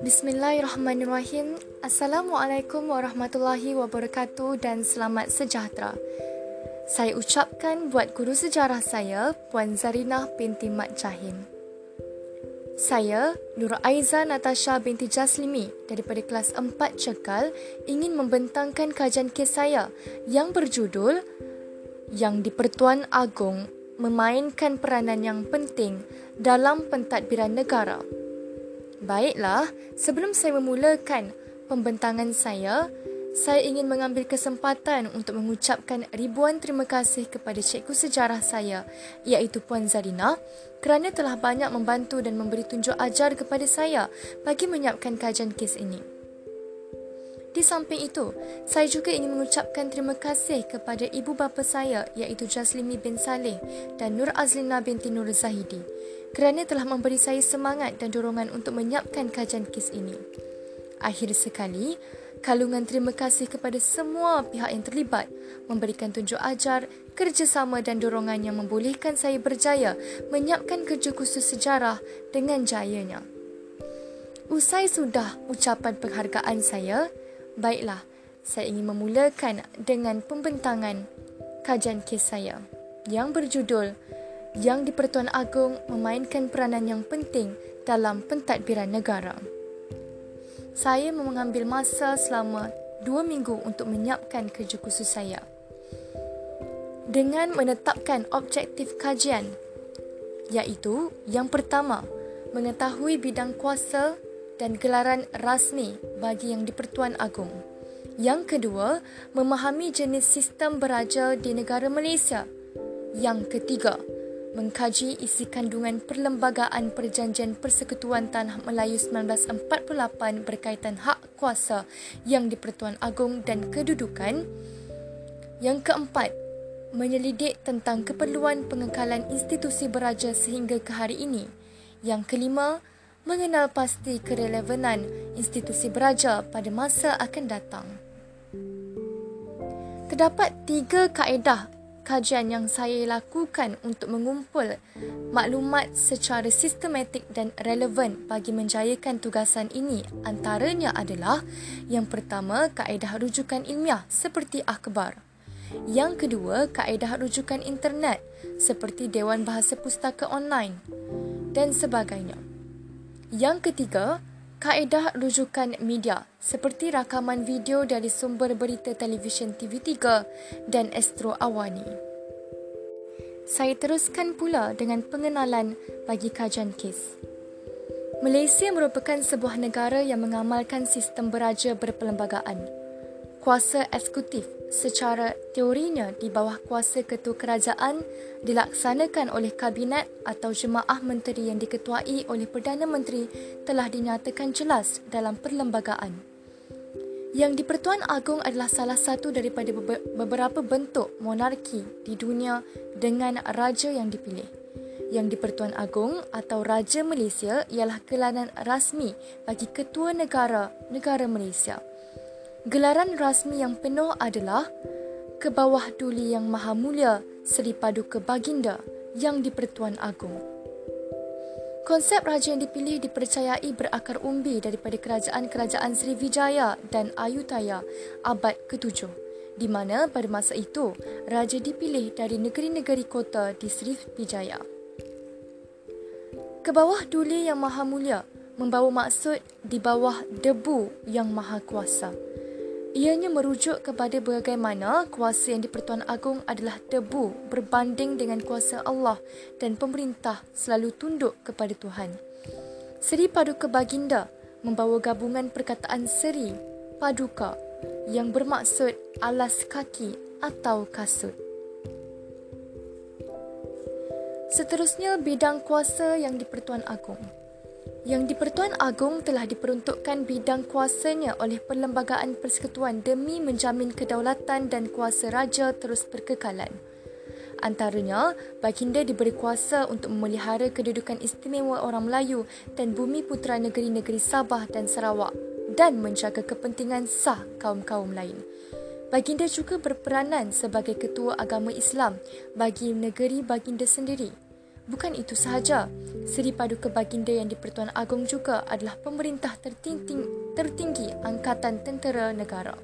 Bismillahirrahmanirrahim. Assalamualaikum warahmatullahi wabarakatuh dan selamat sejahtera. Saya ucapkan buat guru sejarah saya, Puan Zarinah binti Mat Jahim. Saya, Nur Aiza Natasha binti Jaslimi daripada kelas 4 Cekal ingin membentangkan kajian kes saya yang berjudul Yang di-Pertuan Agong memainkan peranan yang penting dalam pentadbiran negara. Baiklah, sebelum saya memulakan pembentangan saya, saya ingin mengambil kesempatan untuk mengucapkan ribuan terima kasih kepada cikgu sejarah saya, iaitu Puan Zarina, kerana telah banyak membantu dan memberi tunjuk ajar kepada saya bagi menyiapkan kajian kes ini. Di samping itu, saya juga ingin mengucapkan terima kasih kepada ibu bapa saya iaitu Jaslimi bin Saleh dan Nur Azlina binti Nur Zahidi kerana telah memberi saya semangat dan dorongan untuk menyiapkan kajian kes ini. Akhir sekali, kalungan terima kasih kepada semua pihak yang terlibat memberikan tunjuk ajar, kerjasama dan dorongan yang membolehkan saya berjaya menyiapkan kerja khusus sejarah dengan jayanya. Usai sudah ucapan penghargaan saya, baiklah, saya ingin memulakan dengan pembentangan kajian kes saya yang berjudul yang di Pertuan Agong memainkan peranan yang penting dalam pentadbiran negara. Saya mengambil masa selama dua minggu untuk menyiapkan kerja khusus saya. Dengan menetapkan objektif kajian, iaitu yang pertama, mengetahui bidang kuasa dan gelaran rasmi bagi yang di Pertuan Agong. Yang kedua, memahami jenis sistem beraja di negara Malaysia. Yang ketiga, mengkaji isi kandungan Perlembagaan Perjanjian Persekutuan Tanah Melayu 1948 berkaitan hak kuasa yang di-Pertuan Agong dan kedudukan. Yang keempat, menyelidik tentang keperluan pengekalan institusi beraja sehingga ke hari ini. Yang kelima, mengenal pasti kerelevanan institusi beraja pada masa akan datang. Terdapat tiga kaedah kajian yang saya lakukan untuk mengumpul maklumat secara sistematik dan relevan bagi menjayakan tugasan ini. Antaranya adalah yang pertama kaedah rujukan ilmiah seperti akhbar. Yang kedua kaedah rujukan internet seperti Dewan Bahasa Pustaka Online dan sebagainya yang ketiga kaedah rujukan media seperti rakaman video dari sumber berita televisyen TV3 dan Astro Awani. Saya teruskan pula dengan pengenalan bagi kajian kes. Malaysia merupakan sebuah negara yang mengamalkan sistem beraja berperlembagaan. Kuasa eksekutif secara teorinya di bawah kuasa ketua kerajaan dilaksanakan oleh kabinet atau jemaah menteri yang diketuai oleh Perdana Menteri telah dinyatakan jelas dalam perlembagaan. Yang di-Pertuan Agong adalah salah satu daripada beberapa bentuk monarki di dunia dengan raja yang dipilih. Yang di-Pertuan Agong atau Raja Malaysia ialah gelaran rasmi bagi ketua negara negara Malaysia. Gelaran rasmi yang penuh adalah ke bawah duli yang maha mulia Seri Paduka Baginda yang di-Pertuan Agong. Konsep raja yang dipilih dipercayai berakar umbi daripada kerajaan-kerajaan Srivijaya dan Ayutthaya abad ke-7 di mana pada masa itu raja dipilih dari negeri-negeri kota di Srivijaya. Ke bawah duli yang maha mulia membawa maksud di bawah debu yang maha kuasa. Ianya merujuk kepada bagaimana kuasa yang di-Pertuan Agong adalah debu berbanding dengan kuasa Allah dan pemerintah selalu tunduk kepada Tuhan. Seri Paduka Baginda membawa gabungan perkataan seri, paduka yang bermaksud alas kaki atau kasut. Seterusnya bidang kuasa yang di-Pertuan Agong yang di Pertuan Agong telah diperuntukkan bidang kuasanya oleh Perlembagaan Persekutuan demi menjamin kedaulatan dan kuasa raja terus berkekalan. Antaranya, Baginda diberi kuasa untuk memelihara kedudukan istimewa orang Melayu dan bumi putera negeri-negeri Sabah dan Sarawak dan menjaga kepentingan sah kaum-kaum lain. Baginda juga berperanan sebagai ketua agama Islam bagi negeri Baginda sendiri. Bukan itu sahaja, Seri Paduka Baginda yang di-Pertuan Agong juga adalah pemerintah tertinggi, tertinggi Angkatan Tentera Negara.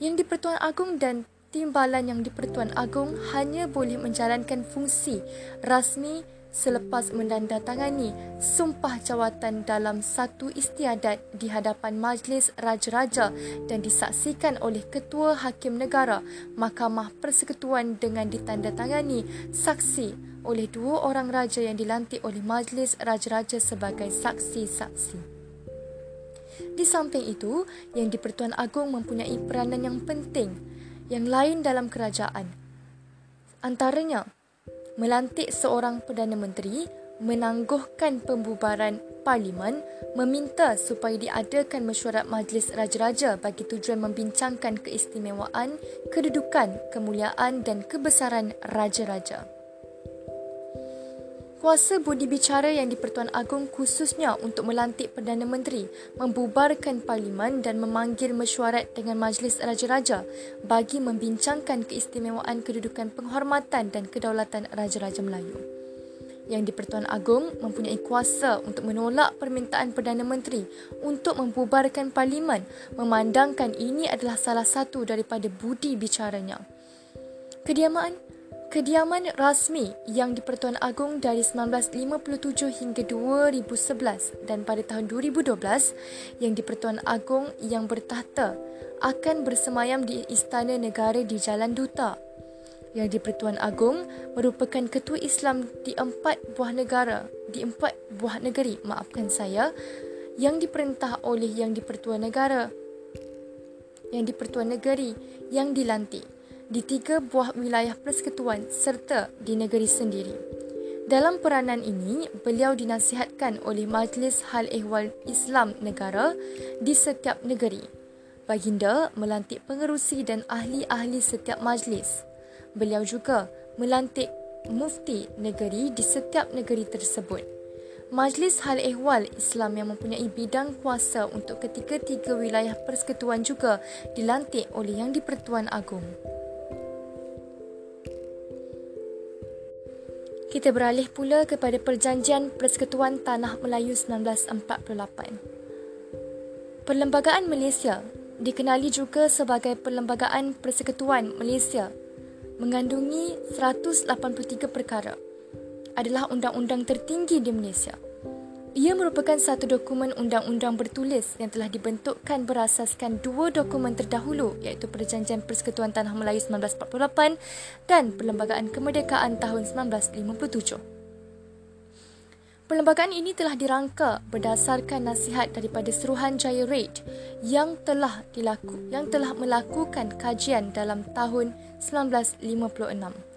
Yang di-Pertuan Agong dan timbalan yang di-Pertuan Agong hanya boleh menjalankan fungsi rasmi selepas mendandatangani sumpah jawatan dalam satu istiadat di hadapan Majlis Raja-Raja dan disaksikan oleh Ketua Hakim Negara Mahkamah Persekutuan dengan ditandatangani saksi oleh dua orang raja yang dilantik oleh Majlis Raja-Raja sebagai saksi-saksi. Di samping itu, yang di-Pertuan Agong mempunyai peranan yang penting yang lain dalam kerajaan. Antaranya, melantik seorang Perdana Menteri, menangguhkan pembubaran Parlimen, meminta supaya diadakan mesyuarat Majlis Raja-Raja bagi tujuan membincangkan keistimewaan, kedudukan, kemuliaan dan kebesaran Raja-Raja. Kuasa budi bicara yang di-Pertuan Agong khususnya untuk melantik Perdana Menteri, membubarkan Parlimen dan memanggil mesyuarat dengan Majlis Raja-Raja bagi membincangkan keistimewaan kedudukan penghormatan dan kedaulatan Raja-Raja Melayu. Yang di-Pertuan Agong mempunyai kuasa untuk menolak permintaan Perdana Menteri untuk membubarkan Parlimen memandangkan ini adalah salah satu daripada budi bicaranya. Kediaman Kediaman rasmi yang di Pertuan Agong dari 1957 hingga 2011 dan pada tahun 2012 yang di Pertuan Agong yang bertahta akan bersemayam di Istana Negara di Jalan Duta. Yang di Pertuan Agong merupakan ketua Islam di empat buah negara, di empat buah negeri, maafkan saya, yang diperintah oleh yang di Pertuan Negara, yang di Pertuan Negeri yang dilantik di tiga buah wilayah persekutuan serta di negeri sendiri. Dalam peranan ini, beliau dinasihatkan oleh Majlis Hal Ehwal Islam Negara di setiap negeri. Baginda melantik pengerusi dan ahli-ahli setiap majlis. Beliau juga melantik mufti negeri di setiap negeri tersebut. Majlis Hal Ehwal Islam yang mempunyai bidang kuasa untuk ketiga-tiga wilayah persekutuan juga dilantik oleh Yang di-Pertuan Agong. Kita beralih pula kepada Perjanjian Persekutuan Tanah Melayu 1948. Perlembagaan Malaysia dikenali juga sebagai Perlembagaan Persekutuan Malaysia mengandungi 183 perkara. Adalah undang-undang tertinggi di Malaysia. Ia merupakan satu dokumen undang-undang bertulis yang telah dibentukkan berasaskan dua dokumen terdahulu iaitu Perjanjian Persekutuan Tanah Melayu 1948 dan Perlembagaan Kemerdekaan tahun 1957. Perlembagaan ini telah dirangka berdasarkan nasihat daripada Seruhan Jaya Raid yang telah dilaku yang telah melakukan kajian dalam tahun 1956.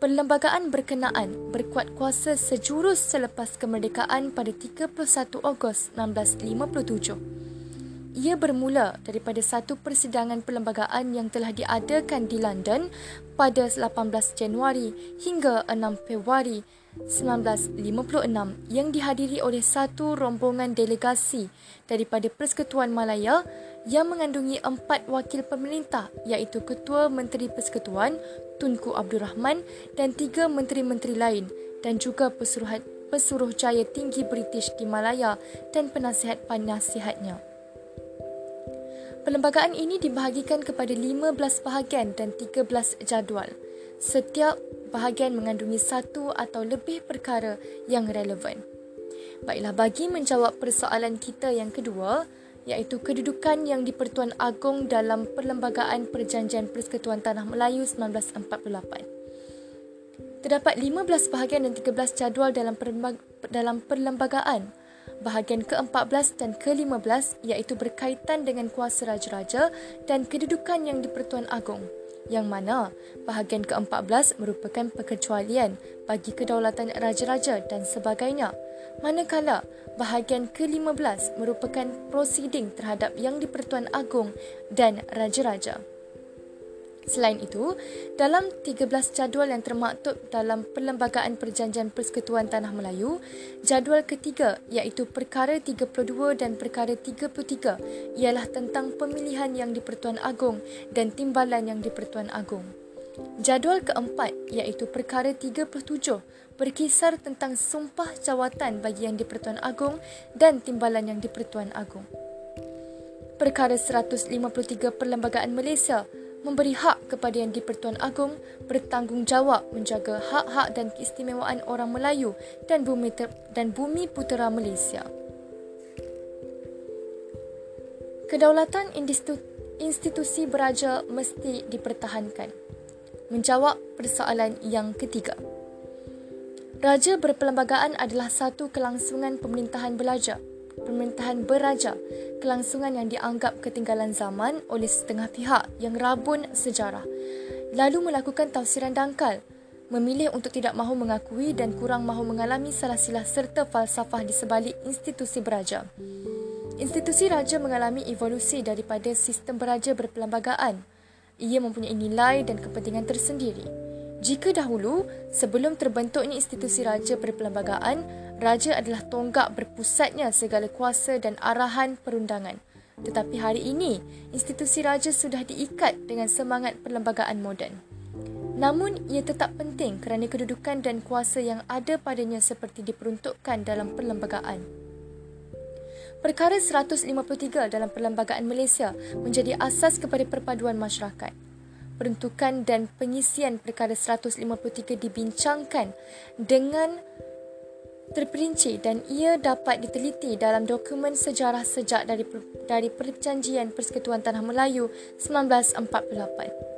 Perlembagaan berkenaan berkuat kuasa sejurus selepas kemerdekaan pada 31 Ogos 1957. Ia bermula daripada satu persidangan perlembagaan yang telah diadakan di London pada 18 Januari hingga 6 Februari 1956 yang dihadiri oleh satu rombongan delegasi daripada Persekutuan Malaya yang mengandungi empat wakil pemerintah iaitu Ketua Menteri Persekutuan, Tunku Abdul Rahman dan tiga menteri-menteri lain dan juga pesuruh, pesuruh jaya tinggi British di Malaya dan penasihat-penasihatnya. Perlembagaan ini dibahagikan kepada 15 bahagian dan 13 jadual. Setiap bahagian mengandungi satu atau lebih perkara yang relevan. Baiklah, bagi menjawab persoalan kita yang kedua, iaitu kedudukan yang di-Pertuan Agong dalam Perlembagaan Perjanjian Persekutuan Tanah Melayu 1948. Terdapat 15 bahagian dan 13 jadual dalam dalam perlembagaan. Bahagian ke-14 dan ke-15 iaitu berkaitan dengan kuasa raja-raja dan kedudukan yang di-Pertuan Agong yang mana bahagian ke-14 merupakan perkecualian bagi kedaulatan raja-raja dan sebagainya manakala bahagian ke-15 merupakan prosiding terhadap Yang di-Pertuan Agong dan Raja-Raja. Selain itu, dalam 13 jadual yang termaktub dalam Perlembagaan Perjanjian Persekutuan Tanah Melayu, jadual ketiga iaitu Perkara 32 dan Perkara 33 ialah tentang pemilihan Yang di-Pertuan Agong dan timbalan Yang di-Pertuan Agong. Jadual keempat iaitu Perkara 37 berkisar tentang sumpah jawatan bagi yang di-Pertuan Agong dan timbalan yang di-Pertuan Agong. Perkara 153 Perlembagaan Malaysia memberi hak kepada yang di-Pertuan Agong bertanggungjawab menjaga hak-hak dan keistimewaan orang Melayu dan bumi ter- dan bumi putera Malaysia. Kedaulatan institusi beraja mesti dipertahankan. Menjawab persoalan yang ketiga. Raja berperlembagaan adalah satu kelangsungan pemerintahan belajar, pemerintahan beraja, kelangsungan yang dianggap ketinggalan zaman oleh setengah pihak yang rabun sejarah, lalu melakukan tafsiran dangkal, memilih untuk tidak mahu mengakui dan kurang mahu mengalami salah silah serta falsafah di sebalik institusi beraja. Institusi raja mengalami evolusi daripada sistem beraja berperlembagaan. Ia mempunyai nilai dan kepentingan tersendiri. Jika dahulu, sebelum terbentuknya institusi raja berperlembagaan, raja adalah tonggak berpusatnya segala kuasa dan arahan perundangan. Tetapi hari ini, institusi raja sudah diikat dengan semangat perlembagaan moden. Namun, ia tetap penting kerana kedudukan dan kuasa yang ada padanya seperti diperuntukkan dalam perlembagaan. Perkara 153 dalam Perlembagaan Malaysia menjadi asas kepada perpaduan masyarakat peruntukan dan pengisian perkara 153 dibincangkan dengan terperinci dan ia dapat diteliti dalam dokumen sejarah sejak dari dari Perjanjian Persekutuan Tanah Melayu 1948.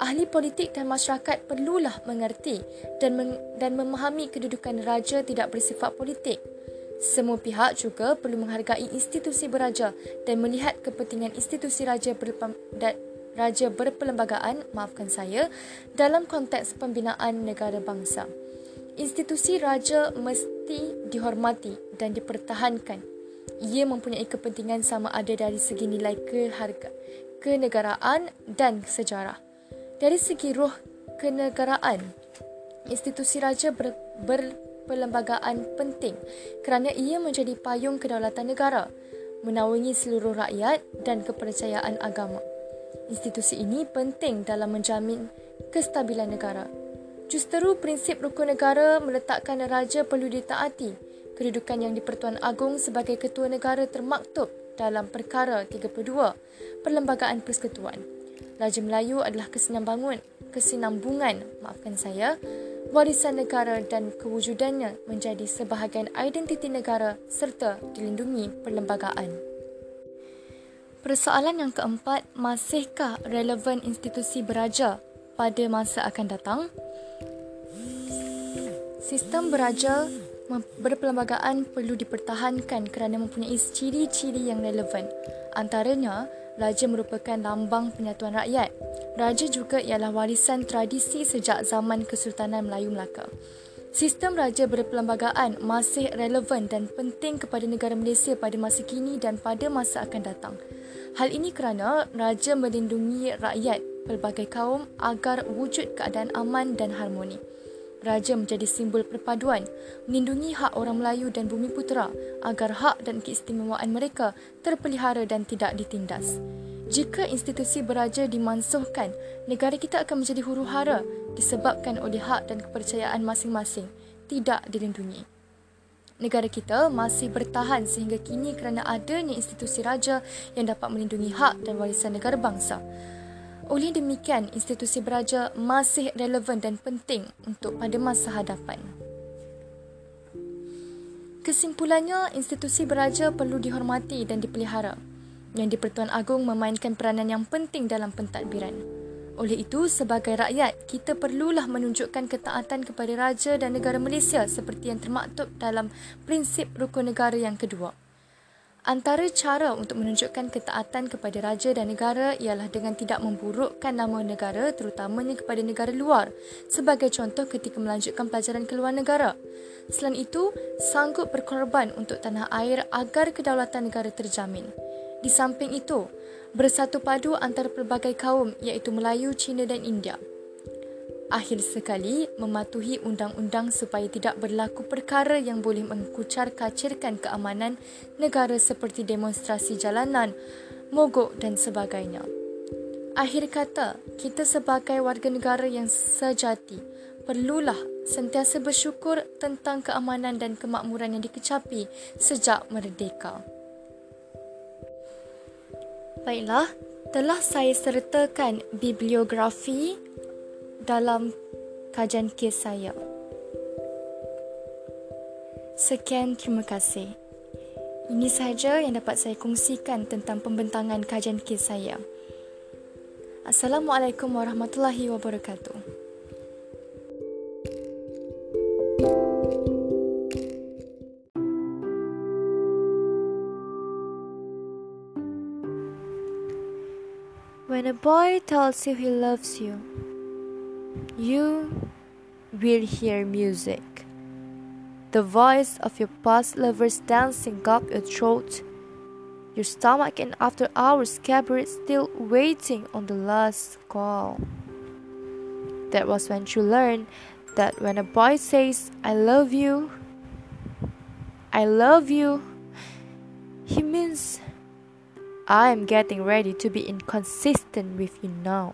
Ahli politik dan masyarakat perlulah mengerti dan meng, dan memahami kedudukan raja tidak bersifat politik. Semua pihak juga perlu menghargai institusi beraja dan melihat kepentingan institusi raja berpem, raja berperlembagaan, maafkan saya, dalam konteks pembinaan negara bangsa. Institusi raja mesti dihormati dan dipertahankan. Ia mempunyai kepentingan sama ada dari segi nilai keharga, kenegaraan dan sejarah. Dari segi roh kenegaraan, institusi raja ber, berperlembagaan penting kerana ia menjadi payung kedaulatan negara, menaungi seluruh rakyat dan kepercayaan agama. Institusi ini penting dalam menjamin kestabilan negara. Justeru prinsip rukun negara meletakkan raja perlu ditaati. Kedudukan yang di-Pertuan Agong sebagai ketua negara termaktub dalam perkara 32 Perlembagaan Persekutuan. Raja Melayu adalah kesinambungan, kesinambungan, maafkan saya, warisan negara dan kewujudannya menjadi sebahagian identiti negara serta dilindungi perlembagaan. Persoalan yang keempat, masihkah relevan institusi beraja pada masa akan datang? Sistem beraja berperlembagaan perlu dipertahankan kerana mempunyai ciri-ciri yang relevan. Antaranya, raja merupakan lambang penyatuan rakyat. Raja juga ialah warisan tradisi sejak zaman Kesultanan Melayu Melaka. Sistem raja berperlembagaan masih relevan dan penting kepada negara Malaysia pada masa kini dan pada masa akan datang. Hal ini kerana raja melindungi rakyat pelbagai kaum agar wujud keadaan aman dan harmoni. Raja menjadi simbol perpaduan, melindungi hak orang Melayu dan bumi putera agar hak dan keistimewaan mereka terpelihara dan tidak ditindas. Jika institusi beraja dimansuhkan, negara kita akan menjadi huru-hara disebabkan oleh hak dan kepercayaan masing-masing tidak dilindungi negara kita masih bertahan sehingga kini kerana adanya institusi raja yang dapat melindungi hak dan warisan negara bangsa. Oleh demikian, institusi beraja masih relevan dan penting untuk pada masa hadapan. Kesimpulannya, institusi beraja perlu dihormati dan dipelihara. Yang di-Pertuan Agong memainkan peranan yang penting dalam pentadbiran. Oleh itu, sebagai rakyat, kita perlulah menunjukkan ketaatan kepada raja dan negara Malaysia seperti yang termaktub dalam prinsip rukun negara yang kedua. Antara cara untuk menunjukkan ketaatan kepada raja dan negara ialah dengan tidak memburukkan nama negara terutamanya kepada negara luar sebagai contoh ketika melanjutkan pelajaran ke luar negara. Selain itu, sanggup berkorban untuk tanah air agar kedaulatan negara terjamin. Di samping itu, bersatu padu antara pelbagai kaum iaitu Melayu, Cina dan India. Akhir sekali, mematuhi undang-undang supaya tidak berlaku perkara yang boleh mengkucar kacirkan keamanan negara seperti demonstrasi jalanan, mogok dan sebagainya. Akhir kata, kita sebagai warga negara yang sejati perlulah sentiasa bersyukur tentang keamanan dan kemakmuran yang dikecapi sejak merdeka. Baiklah, telah saya sertakan bibliografi dalam kajian kes saya. Sekian terima kasih. Ini sahaja yang dapat saya kongsikan tentang pembentangan kajian kes saya. Assalamualaikum warahmatullahi wabarakatuh. When a boy tells you he loves you, you will hear music. The voice of your past lovers dancing up your throat, your stomach, and after hours, cabaret still waiting on the last call. That was when you learned that when a boy says, I love you, I love you, he means I am getting ready to be inconsistent with you now.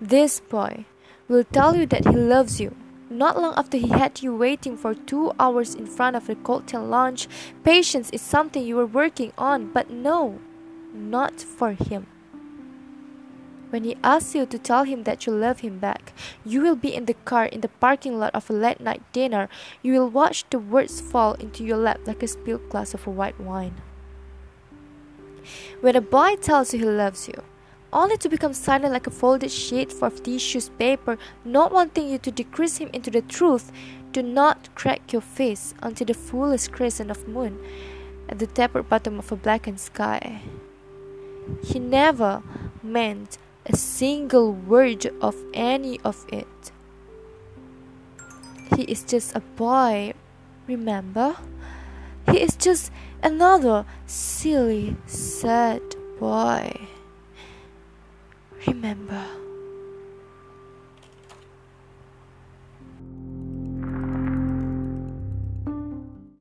This boy will tell you that he loves you. Not long after he had you waiting for two hours in front of the cocktail lounge, patience is something you were working on, but no, not for him. When he asks you to tell him that you love him back, you will be in the car in the parking lot of a late night dinner. You will watch the words fall into your lap like a spilled glass of white wine. When a boy tells you he loves you, only to become silent like a folded sheet of tissue paper, not wanting you to decrease him into the truth, do not crack your face until the fullest crescent of moon at the tapered bottom of a blackened sky. He never meant a single word of any of it. He is just a boy, remember? He is just another silly, sad boy. Remember.